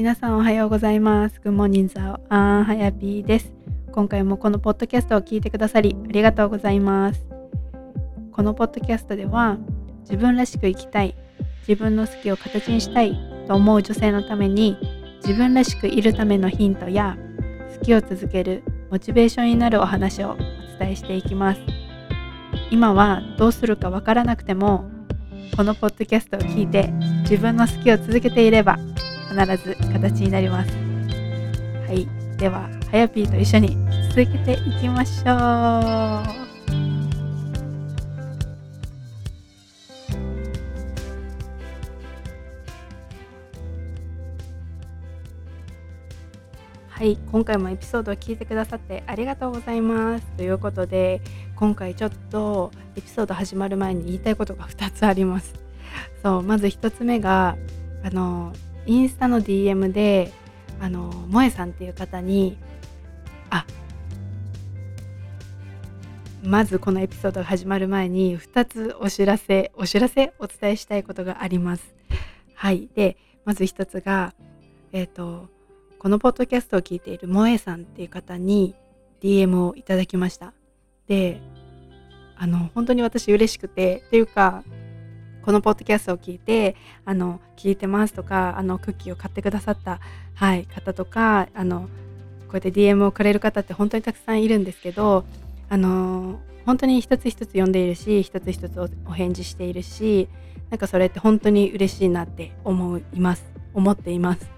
皆さんおはようございます。 Good morning 早安 ハヤピーです。今回もこのポッドキャストを聞いてくださりありがとうございます。このポッドキャストでは自分らしく生きたい、自分の好きを形にしたいと思う女性のために自分らしくいるためのヒントや好きを続けるモチベーションになるお話をお伝えしていきます。今はどうするかわからなくてもこのポッドキャストを聞いて自分の好きを続けていれば必ず形になります。はい、でははやぴーと一緒に続けていきましょう。はい、今回もエピソードを聞いてくださってありがとうございます。ということで、今回ちょっとエピソード始まる前に言いたいことが2つあります。そう、まず1つ目が、あの、インスタの DM であの萌えさんっていう方にあまずこのエピソードが始まる前に2つお知らせお知らせお伝えしたいことがあります。はいでまず1つがえっ、ー、とこのポッドキャストを聞いている萌えさんっていう方に DM をいただきました。であの本当に私嬉しくてっていうかこのポッドキャストを聞いてあの聞いてますとかあのクッキーを買ってくださった、はい、方とかあのこうやって DM をくれる方って本当にたくさんいるんですけどあの本当に一つ一つ読んでいるし一つ一つお返事しているしなんかそれって本当に嬉しいなって思います思っています。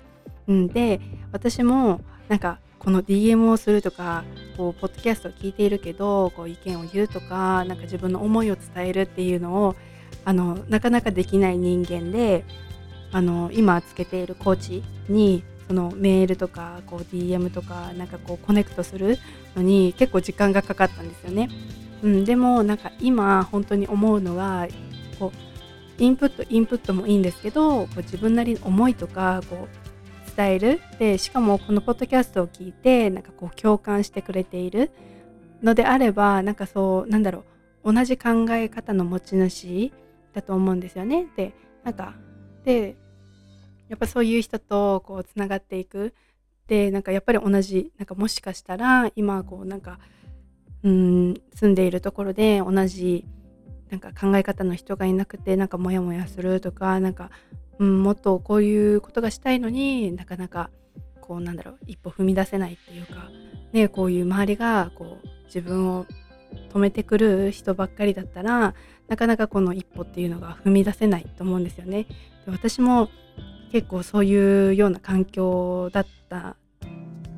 うん、で私もなんかこの DM をするとかこうポッドキャストを聞いているけどこう意見を言うとかなんか自分の思いを伝えるっていうのをあのなかなかできない人間であの今つけているコーチにそのメールとかこう DM とかなんかこうコネクトするのに結構時間がかかったんですよね。うん、でもなんか今本当に思うのはこうインプットインプットもいいんですけどこう自分なりの思いとかこう伝えるでしかもこのポッドキャストを聞いてなんかこう共感してくれているのであればなんかそうなんだろう同じ考え方の持ち主だと思うんですよね。でなんかでやっぱそういう人とこうつながっていくでなんかやっぱり同じなんかもしかしたら今こうなんかうん住んでいるところで同じなんか考え方の人がいなくてなんかモヤモヤするとかなんか、うん、もっとこういうことがしたいのになかなかこうなんだろう一歩踏み出せないっていうか、ね、こういう周りがこう自分を止めてくる人ばっかりだったらなかなかこの一歩っていうのが踏み出せないと思うんですよね。で私も結構そういうような環境だった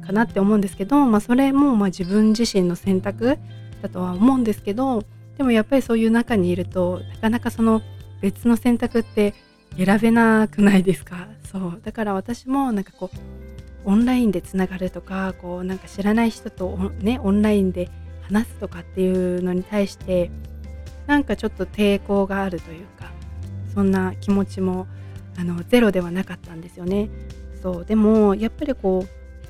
かなって思うんですけど、まあ、それもまあ自分自身の選択だとは思うんですけどでもやっぱりそういう中にいるとなかなかその別の選択って選べなくないですか？そうだから私もなんかこうオンラインでつながるとかこうなんか知らない人とねオンラインで話すとかっていうのに対してなんかちょっと抵抗があるというかそんな気持ちもあのゼロではなかったんですよね。そうでもやっぱりこう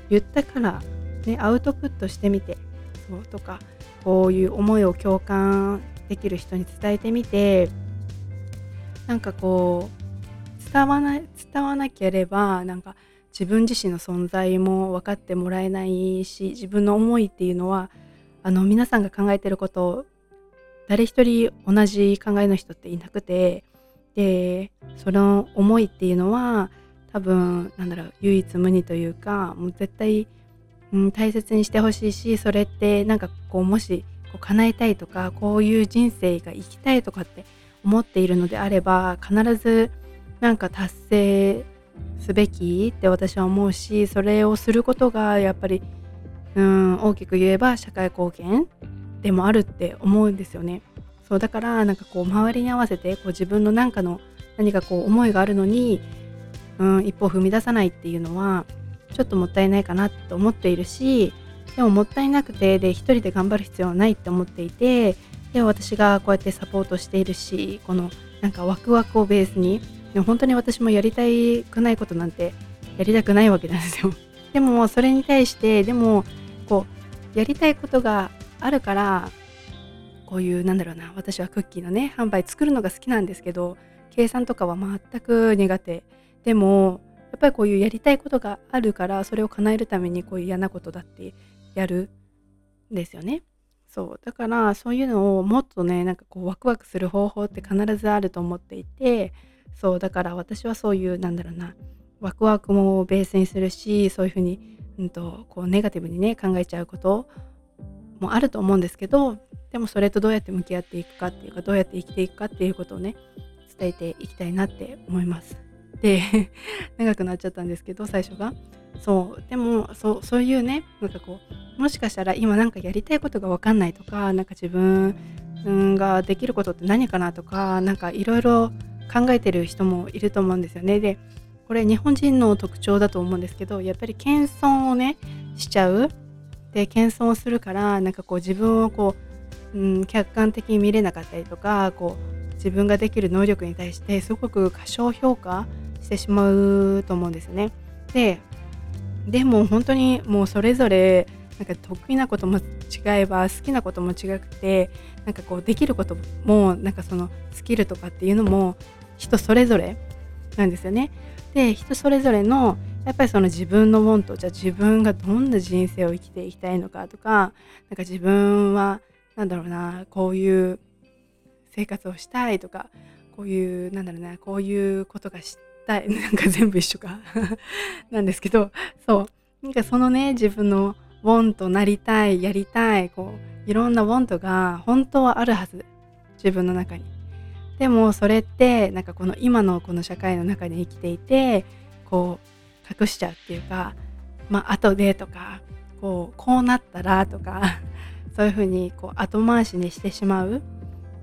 言ったから、ね、アウトプットしてみてそうとかこういう思いを共感できる人に伝えてみてなんかこう伝わな伝わなければなんか自分自身の存在も分かってもらえないし自分の思いっていうのはあの皆さんが考えてること誰一人同じ考えの人っていなくてでその思いっていうのは多分なんだろう唯一無二というかもう絶対、うん、大切にしてほしいしそれってなんかこうもしこう叶えたいとかこういう人生が生きたいとかって思っているのであれば必ずなんか達成すべきって私は思うしそれをすることがやっぱりうん大きく言えば社会貢献でもあるって思うんですよね。そうだからなんかこう周りに合わせてこう自分の何かの何かこう思いがあるのに、うん、一歩踏み出さないっていうのはちょっともったいないかなと思っているしでももったいなくてで一人で頑張る必要はないって思っていてで私がこうやってサポートしているしこのなんかワクワクをベースにでも本当に私もやりたくないことなんてやりたくないわけなんですよ。でもそれに対してでもこうやりたいことがあるからこういうなんだろうな私はクッキーのね販売作るのが好きなんですけど計算とかは全く苦手。でもやっぱりこういうやりたいことがあるからそれを叶えるためにこういう嫌なことだってやるんですよね。そう。だからそういうのをもっとねなんかこうワクワクする方法って必ずあると思っていてそう。だから私はそういうなんだろうなワクワクもベースにするしそういうふうに、うんと、こうネガティブにね考えちゃうこともあると思うんですけどでもそれとどうやって向き合っていくかっていうかどうやって生きていくかっていうことをね伝えていきたいなって思います。で 長くなっちゃったんですけど最初がそうでもそうそういうねなんかこうもしかしたら今なんかやりたいことが分かんないとかなんか自分ができることって何かなとか何かいろいろ考えてる人もいると思うんですよねでこれ日本人の特徴だと思うんですけどやっぱり謙遜をねしちゃうで謙遜するからなんかこう自分をこう、うん、客観的に見れなかったりとかこう自分ができる能力に対してすごく過小評価してしまうと思うんですね。ででも本当にもうそれぞれなんか得意なことも違えば好きなことも違くてなんかこうできることもなんかそのスキルとかっていうのも人それぞれなんですよね。で人それぞれのやっぱりその自分のモントじゃあ自分がどんな人生を生きていきたいのかとかなんか自分は何だろうなこういう生活をしたいとかこういうなんだろうなこういうことがしたい なんか全部一緒か。なんですけどそう。なんかそのね自分のウォンとなりたいやりたいこういろんなウォントが本当はあるはず。自分の中に。でもそれってなんかこの今のこの社会の中に生きていてこう隠しちゃうっていうかまあ後でとかこうこうなったらとか そういうふうにこう後回しにしてしまう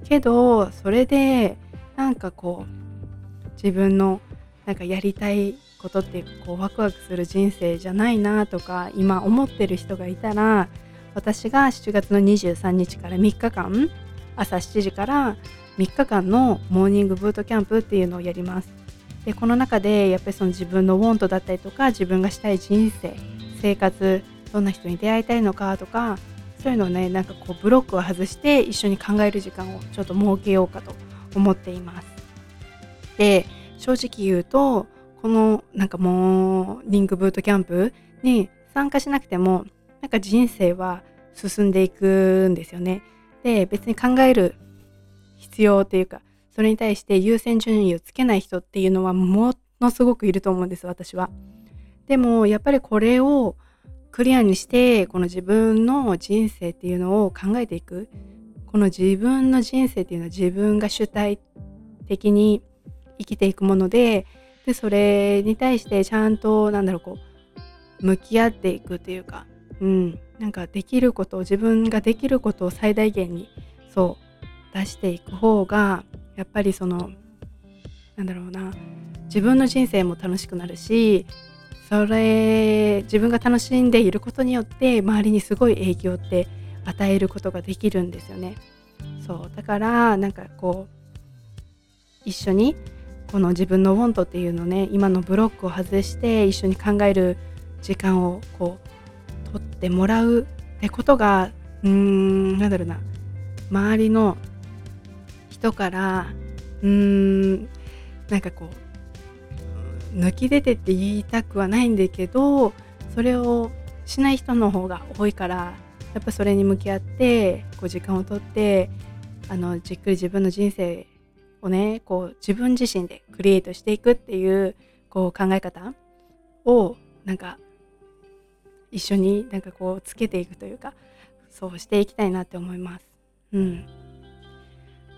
けどそれでなんかこう自分のなんかやりたいことっていうかこうワクワクする人生じゃないなとか今思ってる人がいたら私が7月の23日から3日間朝7時から3日間のモーニングブートキャンプっていうのをやります。でこの中でやっぱりその自分のウォントだったりとか自分がしたい人生生活どんな人に出会いたいのかとかそういうのをねなんかこうブロックを外して一緒に考える時間をちょっと設けようかと思っています。で正直言うとこのなんかモーニングブートキャンプに参加しなくてもなんか人生は進んでいくんですよね。で別に考える必要っていうかそれに対して優先順位をつけない人っていうのはものすごくいると思うんです私は。でもやっぱりこれをクリアにしてこの自分の人生っていうのを考えていくこの自分の人生っていうのは自分が主体的に生きていくものででそれに対してちゃんとなんだろうこう向き合っていくっていうかうんなんかできることを自分ができることを最大限にそう出していく方がやっぱりそのなんだろうな自分の人生も楽しくなるしそれ自分が楽しんでいることによって周りにすごい影響って与えることができるんですよね。そうだからなんかこう一緒にこの自分のウォントっていうのね今のブロックを外して一緒に考える時間をこう取ってもらうってことがうーんなんだろうな周りの人からうーんなんかこう抜き出てって言いたくはないんだけどそれをしない人の方が多いからやっぱそれに向き合ってこう時間をとってあのじっくり自分の人生をねこう自分自身でクリエイトしていくっていうこう考え方をなんか一緒になんかこうつけていくというかそうしていきたいなって思います。うん、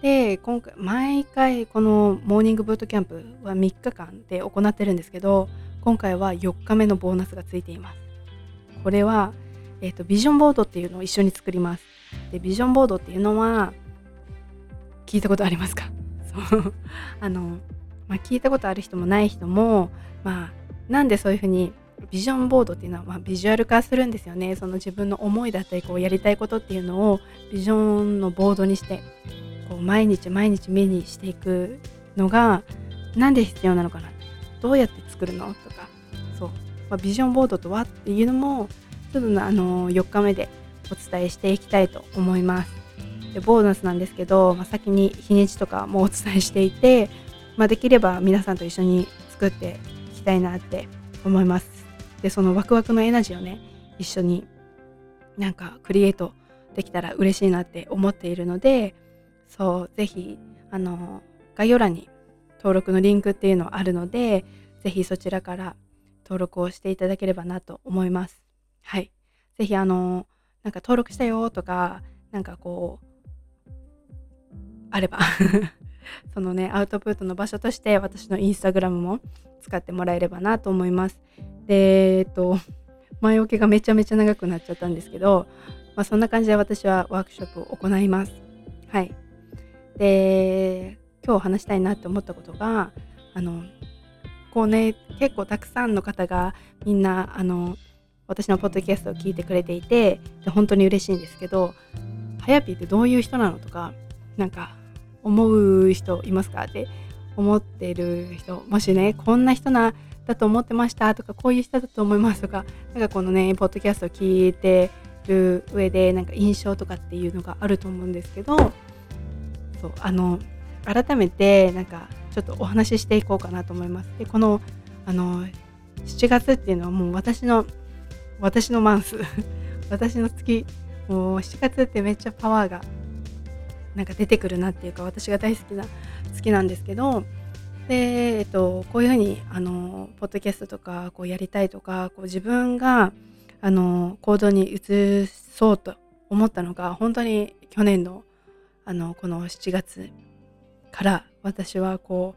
で今回毎回このモーニングブートキャンプは3日間で行ってるんですけど今回は4日目のボーナスがついています。これは、えーとビジョンボードっていうのを一緒に作ります。でビジョンボードっていうのは聞いたことありますか？そうあの、まあ、聞いたことある人もない人も、まあ、なんでそういうふうにビジョンボードっていうのは、まあ、ビジュアル化するんですよねその自分の思いだったりこうやりたいことっていうのをビジョンのボードにしてこう毎日毎日目にしていくのが何で必要なのかな。どうやって作るのとか。そう、まあ、ビジョンボードとはっていうのもちょっとあの4日目でお伝えしていきたいと思います。でボーナスなんですけど、まあ、先に日にちとかもお伝えしていて、まあ、できれば皆さんと一緒に作っていきたいなって思います。でそのワクワクのエナジーをね一緒になんかクリエイトできたら嬉しいなって思っているのでそうぜひあの概要欄に登録のリンクっていうのはあるのでぜひそちらから登録をしていただければなと思います。はい。ぜひあのなんか登録したよとかなんかこうあれば そのねアウトプットの場所として私のインスタグラムも使ってもらえればなと思います。でえっと前置きがめちゃめちゃ長くなっちゃったんですけど、まあ、そんな感じで私はワークショップを行います。はい。で今日話したいなって思ったことがあのこうね結構たくさんの方がみんなあの私のポッドキャストを聞いてくれていてで本当に嬉しいんですけどはやぴーってどういう人なのとかなんか思う人いますか？って思ってる人もしねこんな人なだと思ってましたとかこういう人だと思いますとかなんかこのねポッドキャストを聞いてる上でなんか印象とかっていうのがあると思うんですけどそうあの改めてなんかちょっとお話ししていこうかなと思います。でこのあの7月っていうのはもう私の私のマンス 私の月もう7月ってめっちゃパワーがなんか出てくるなっていうか私が大好きな好きなんですけどで、えっと、こういうふうにあのポッドキャストとかこうやりたいとかこう自分があの行動に移そうと思ったのが本当に去年のあのこの7月から私はこ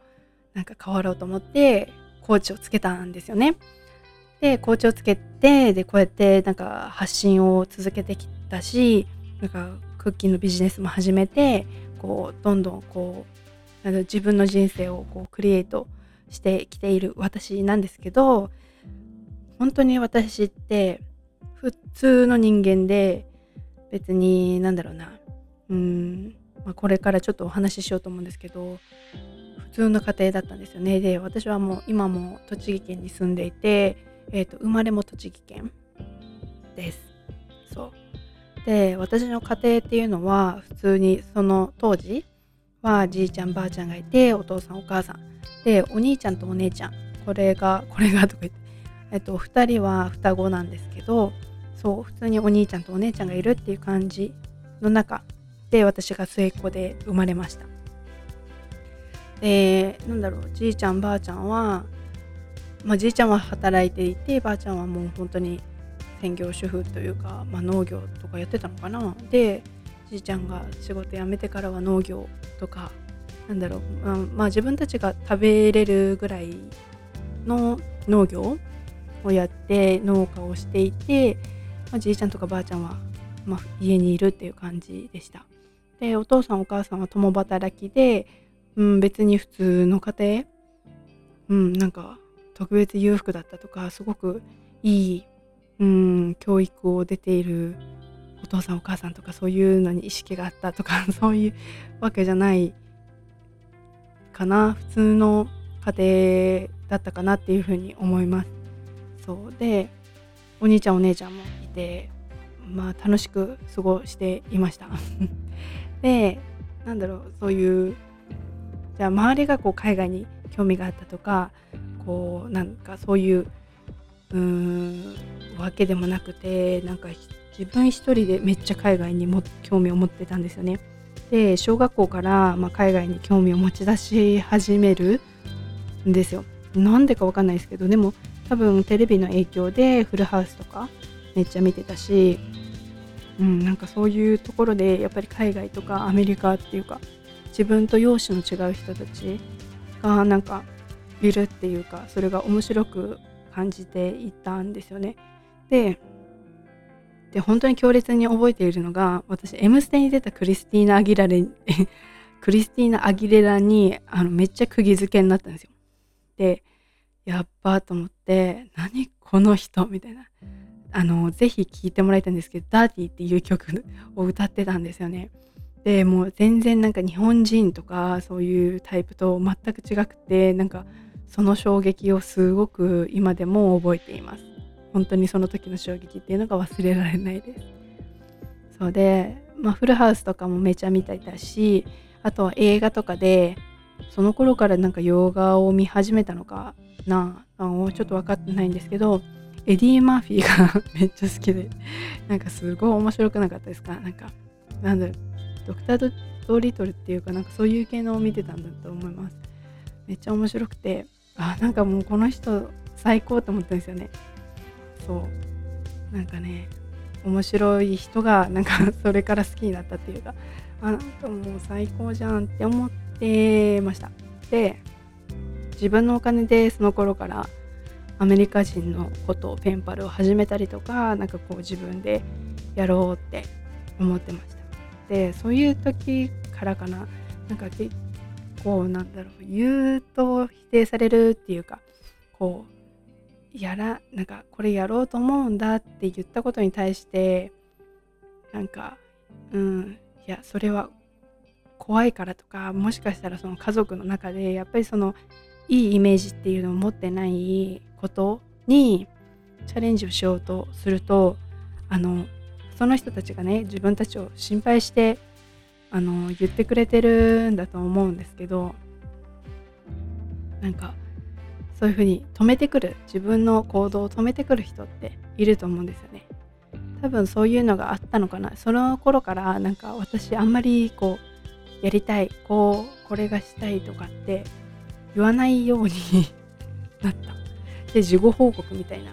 うなんか変わろうと思ってコーチをつけたんですよね。でコーチをつけてでこうやってなんか発信を続けてきたしなんかクッキーのビジネスも始めてこうどんどんこう自分の人生をこうクリエイトしてきている私なんですけど本当に私って普通の人間で別になんだろうなうん、まあ、これからちょっとお話ししようと思うんですけど普通の家庭だったんですよね。で私はもう今も栃木県に住んでいてえーと、生まれも栃木県です。そう。で私の家庭っていうのは普通にその当時はじいちゃんばあちゃんがいてお父さんお母さん。でお兄ちゃんとお姉ちゃん。これがこれがとか言って、えっと、2人は双子なんですけどそう普通にお兄ちゃんとお姉ちゃんがいるっていう感じの中で私が末っ子で生まれました。でなんだろうじいちゃんばあちゃんはまあ、じいちゃんは働いていてばあちゃんはもう本当に専業主婦というか、まあ、農業とかやってたのかな。でじいちゃんが仕事辞めてからは農業とかなんだろう、まあ、まあ、自分たちが食べれるぐらいの農業をやって農家をしていて、まあ、じいちゃんとかばあちゃんは、まあ、家にいるっていう感じでした。でお父さんお母さんは共働きで、うん、別に普通の家庭。うんなんか特別裕福だったとかすごくいい、うん、教育を出ているお父さんお母さんとかそういうのに意識があったとか そういうわけじゃないかな。普通の家庭だったかなっていうふうに思います。そう。でお兄ちゃんお姉ちゃんもいてまあ楽しく過ごしていました。でなんだろうそういうじゃあ周りがこう海外に興味があったとかこうなんかそういううんわけでもなくてなんか自分一人でめっちゃ海外にも興味を持ってたんですよね。で小学校から、まあ、海外に興味を持ち出し始めるんですよ。なんでかわかんないですけどでも多分テレビの影響でフルハウスとかめっちゃ見てたし、うん、なんかそういうところでやっぱり海外とかアメリカっていうか自分と容姿の違う人たちがなんかいるっていうかそれが面白く感じていたんですよね。でで本当に強烈に覚えているのが私「M ステ」に出たクリスティーナ・アギラレ クリスティーナ・アギレラにあのめっちゃ釘付けになったんですよ。でやっばと思って何この人みたいなあのぜひ聴いてもらいたいんですけど「ダーティー」っていう曲を歌ってたんですよね。でもう全然なんか日本人とかそういうタイプと全く違くてなんかその衝撃をすごく今でも覚えています本当にその時の衝撃っていうのが忘れられないですそうで、まあ、フルハウスとかもめちゃ見てたしあとは映画とかでその頃からなんか洋画を見始めたのかなあのちょっと分かってないんですけどエディ・マーフィーが めっちゃ好きでなんかすごい面白くなかったですか？なんかなんだろうドクター・ドリトルっていうかなんかそういう系のを見てたんだと思います。めっちゃ面白くてあなんかもうこの人最高と思ったんですよね。そう。なんかね面白い人がなんか それから好きになったっていうかあなんかもう最高じゃんって思ってました。で自分のお金でその頃からアメリカ人のことをペンパルを始めたりとかなんかこう自分でやろうって思ってました。でそういう時からかな。なんか結構なんだろう言うと否定されるっていうかこうやらなんかこれやろうと思うんだって言ったことに対してなんかうんいやそれは怖いからとかもしかしたらその家族の中でやっぱりそのいいイメージっていうのを持ってないことにチャレンジをしようとするとあのその人たちがね自分たちを心配してあの言ってくれてるんだと思うんですけどなんかそういうふうに止めてくる自分の行動を止めてくる人っていると思うんですよね。多分そういうのがあったのかな。その頃からなんか私あんまりこうやりたいこうこれがしたいとかって言わないようになったで事後報告みたいな。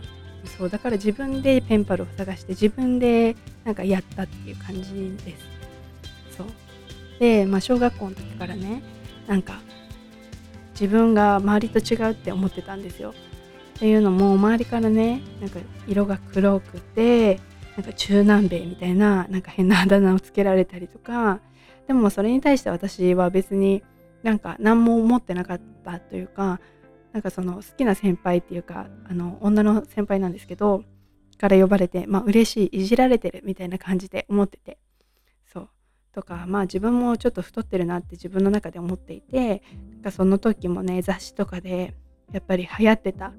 そうだから自分でペンパルを探して自分でなんかやったっていう感じです。そう。で、まあ、小学校の時からねなんか自分が周りと違うって思ってたんですよ。っていうのも周りからねなんか色が黒くてなんか中南米みたいななんか変なあだ名をつけられたりとかでもそれに対して私は別になんか何も思ってなかったというかなんかその好きな先輩っていうかあの女の先輩なんですけどから呼ばれてまあ嬉しいいじられてるみたいな感じで思ってて。そう。とかまあ自分もちょっと太ってるなって自分の中で思っていてなんかその時もね雑誌とかでやっぱり流行ってた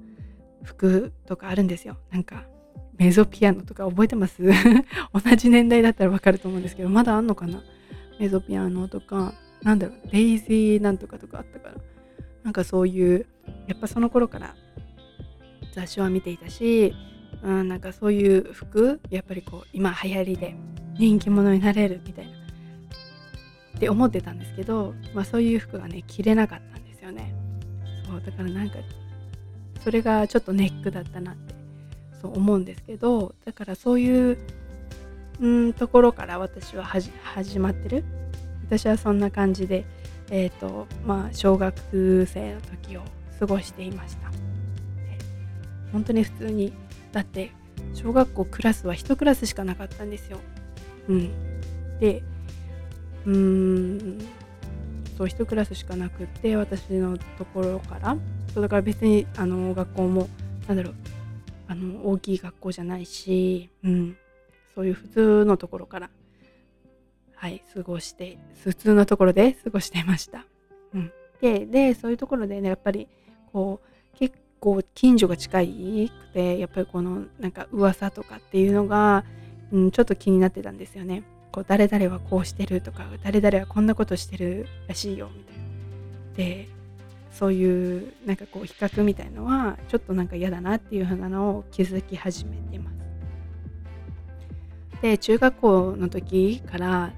服とかあるんですよ。なんかメゾピアノとか覚えてます？同じ年代だったらわかると思うんですけどまだあんのかな？メゾピアノとかなんだろうデイジーなんとかとかあったから。なんかそういうやっぱその頃から雑誌は見ていたし、うん、なんかそういう服やっぱりこう今流行りで人気者になれるみたいなって思ってたんですけど、まあ、そういう服がね着れなかったんですよね。そうだからなんかそれがちょっとネックだったなってそう思うんですけどだからそういううんところから私は始まってる。私はそんな感じでえーとまあ、小学生の時を過ごしていました。本当に普通に。だって小学校クラスは1クラスしかなかったんですよ、うん、でうーんそう1クラスしかなくって私のところから。そうだから別にあの学校もなんだろうあの大きい学校じゃないし、うん、そういう普通のところからはい過ごして普通のところで過ごしていました。うん、ででそういうところでねやっぱりこう結構近所が近いくてやっぱりこのなんか噂とかっていうのが、うん、ちょっと気になってたんですよね。こう誰々はこうしてるとか誰々はこんなことしてるらしいよみたいな。でそういうなんかこう比較みたいのはちょっとなんか嫌だなっていう風なのを気づき始めてます。で中学校の時から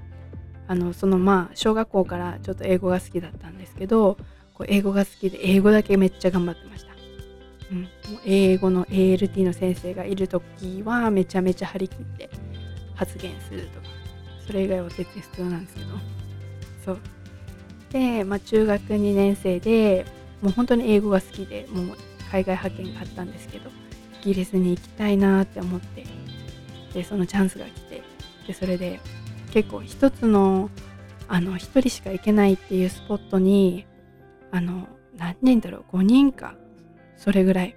あのそのまあ小学校からちょっと英語が好きだったんですけどこう英語が好きで英語だけめっちゃ頑張ってました、うん、もう英語の ALT の先生がいる時はめちゃめちゃ張り切って発言するとかそれ以外は別に普通なんですけど。そう。で、まあ、中学2年生でもう本当に英語が好きでもう海外派遣があったんですけどイギリスに行きたいなって思ってでそのチャンスが来てでそれで結構一つのあの1人しか行けないっていうスポットにあの何人だろう5人かそれぐらい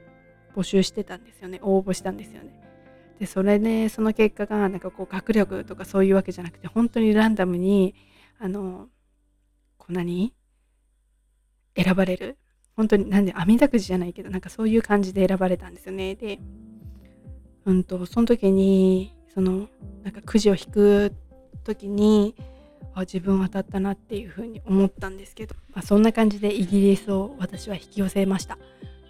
募集してたんですよね。応募したんですよね。でそれでその結果がなんかこう学力とかそういうわけじゃなくて本当にランダムにあのこんなに選ばれる本当になんで網だくじじゃないけどなんかそういう感じで選ばれたんですよね。でうんとその時にそのなんかくじを引く時にあ自分当たったなっていうふうに思ったんですけど、まあ、そんな感じでイギリスを私は引き寄せました。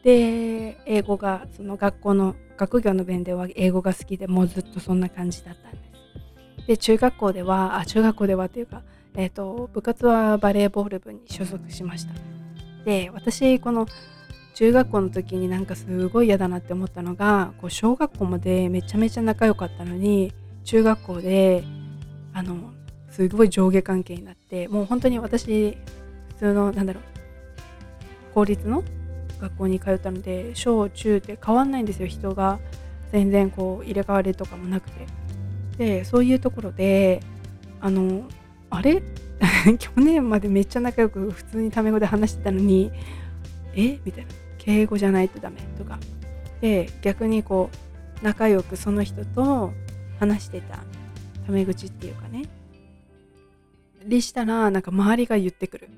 で英語がその学校の学業の面では英語が好きでもうずっとそんな感じだったんです。で中学校ではあ中学校ではっていうか、えーと、部活はバレーボール部に所属しました。で私この中学校の時になんかすごい嫌だなって思ったのがこう小学校までめちゃめちゃ仲良かったのに中学校であのすごい上下関係になってもう本当に私普通のなんだろう公立の学校に通ったので小中って変わんないんですよ。人が全然こう入れ替わりとかもなくて。でそういうところであのあれ？去年までめっちゃ仲良く普通にタメ語で話してたのにえ？みたいな。敬語じゃないとダメとか。で逆にこう仲良くその人と話してた。タメ口っていうかね。でしたらなんか周りが言ってくる。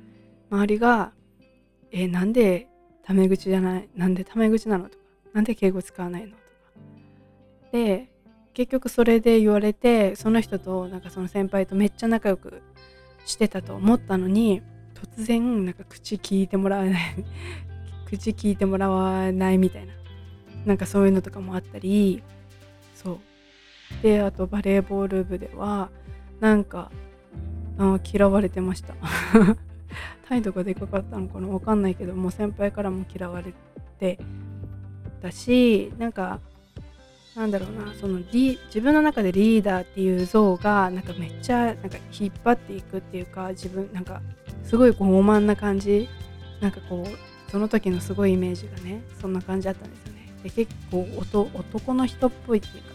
周りが「えなんでタメ口じゃない？なんでタメ口なの?」とか「なんで敬語使わないの?」とか。で結局それで言われてその人となんかその先輩とめっちゃ仲良くしてたと思ったのに突然なんか口聞いてもらわない。口聞いてもらわないみたいな。なんかそういうのとかもあったりであとバレーボール部ではなんかあ嫌われてました。態度がでかかったのかな分かんないけどもう先輩からも嫌われてたしなんかなんだろうなそのリ自分の中でリーダーっていう像がなんかめっちゃなんか引っ張っていくっていうか自分なんかすごい傲慢な感じなんかこうその時のすごいイメージがねそんな感じだったんですよね。で結構男の人っぽいっていうか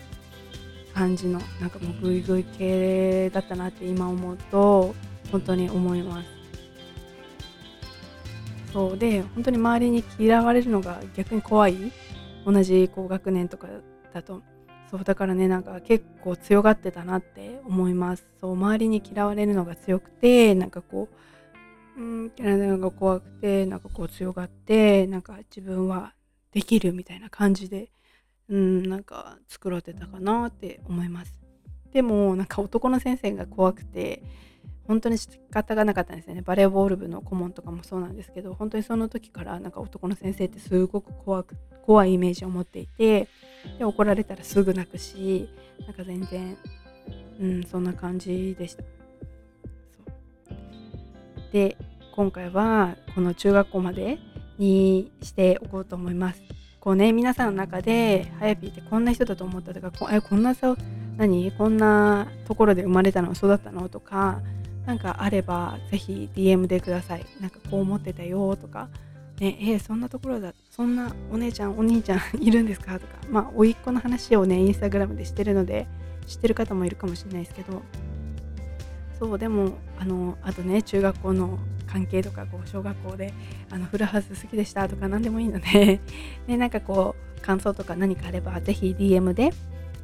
感じのなんかもうグイグイ系だったなって今思うと本当に思います。そう。で本当に周りに嫌われるのが逆に怖い。同じ高学年とかだと。そう。だからねなんか結構強がってたなって思います。そう。周りに嫌われるのが強くてなんかこううん嫌いなのが怖くてなんかこう強がってなんか自分はできるみたいな感じでうんなんか作られてたかなって思います。でもなんか男の先生が怖くて本当に仕方がなかったんですよね。バレーボール部の顧問とかもそうなんですけど本当にその時からなんか男の先生ってすごく怖く怖いイメージを持っていてで怒られたらすぐ泣くしなんか全然うんそんな感じでした。で今回はこの中学校までにしておこうと思います。こうね皆さんの中ではやぴーってこんな人だと思ったとかこえこんなさ何？こんなところで生まれたの育ったの？とかなんかあればぜひ DM でください。なんかこう思ってたよとかねえー、そんなところだそんなお姉ちゃんお兄ちゃん いるんですか？とかまあ甥っ子の話をねインスタグラムでしてるので知ってる方もいるかもしれないですけど。そうでもあのあとね中学校の関係とかこう小学校であのフルハウス好きでしたとか何でもいいので ね、なんかこう感想とか何かあればぜひ DM で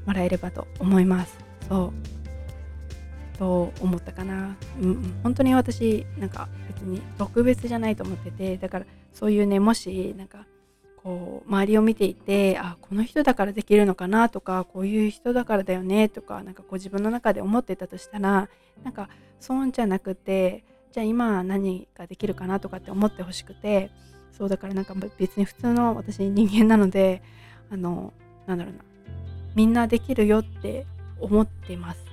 もらえればと思います。そう。と思ったかな、うん、本当に私なんか別に特別じゃないと思っててだからそういうねもしなんかこう周りを見ていてあこの人だからできるのかなとかこういう人だからだよねとかなんかこう自分の中で思ってたとしたらなんかそうじゃなくてじゃあ今何ができるかなとかって思ってほしくてそうだからなんか別に普通の私人間なのであのなんだろうなみんなできるよって思ってます。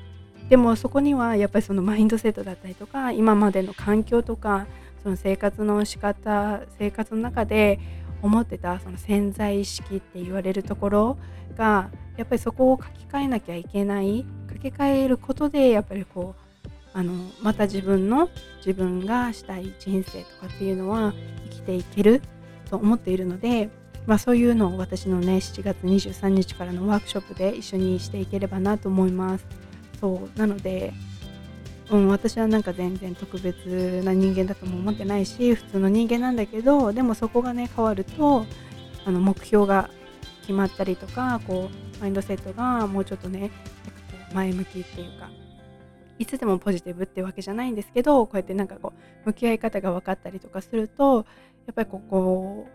でもそこにはやっぱりそのマインドセットだったりとか今までの環境とかその生活の仕方生活の中で思ってたその潜在意識って言われるところがやっぱりそこを書き換えなきゃいけない書き換えることでやっぱりこうあのまた自分の自分がしたい人生とかっていうのは生きていけると思っているので、まあ、そういうのを私のね7月23日からのワークショップで一緒にしていければなと思います。そうなので、うん、私はなんか全然特別な人間だとも思ってないし普通の人間なんだけどでもそこがね変わるとあの目標が決まったりとかこうマインドセットがもうちょっとね前向きっていうかいつでもポジティブってわけじゃないんですけどこうやってなんかこう向き合い方が分かったりとかするとやっぱりここ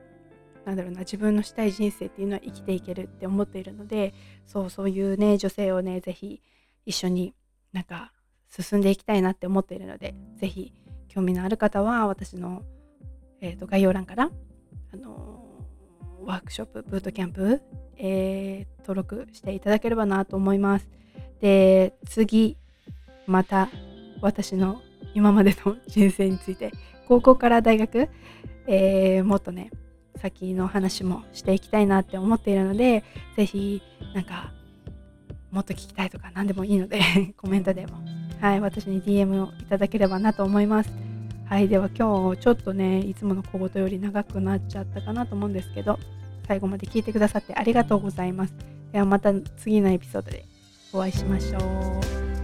なんだろうな自分のしたい人生っていうのは生きていけるって思っているのでそうそういうね女性をね是非一緒になんか進んでいきたいなって思っているので是非興味のある方は私の、えーと、概要欄から、あのワークショップブートキャンプ、えー、登録していただければなと思います。で次また私の今までの人生について高校から大学、えー、もっとね先の話もしていきたいなって思っているので是非なんかもっと聞きたいとか何でもいいので コメントでもはい私に DM をいただければなと思います。はいでは今日ちょっとねいつもの小言より長くなっちゃったかなと思うんですけど最後まで聞いてくださってありがとうございます。ではまた次のエピソードでお会いしましょう。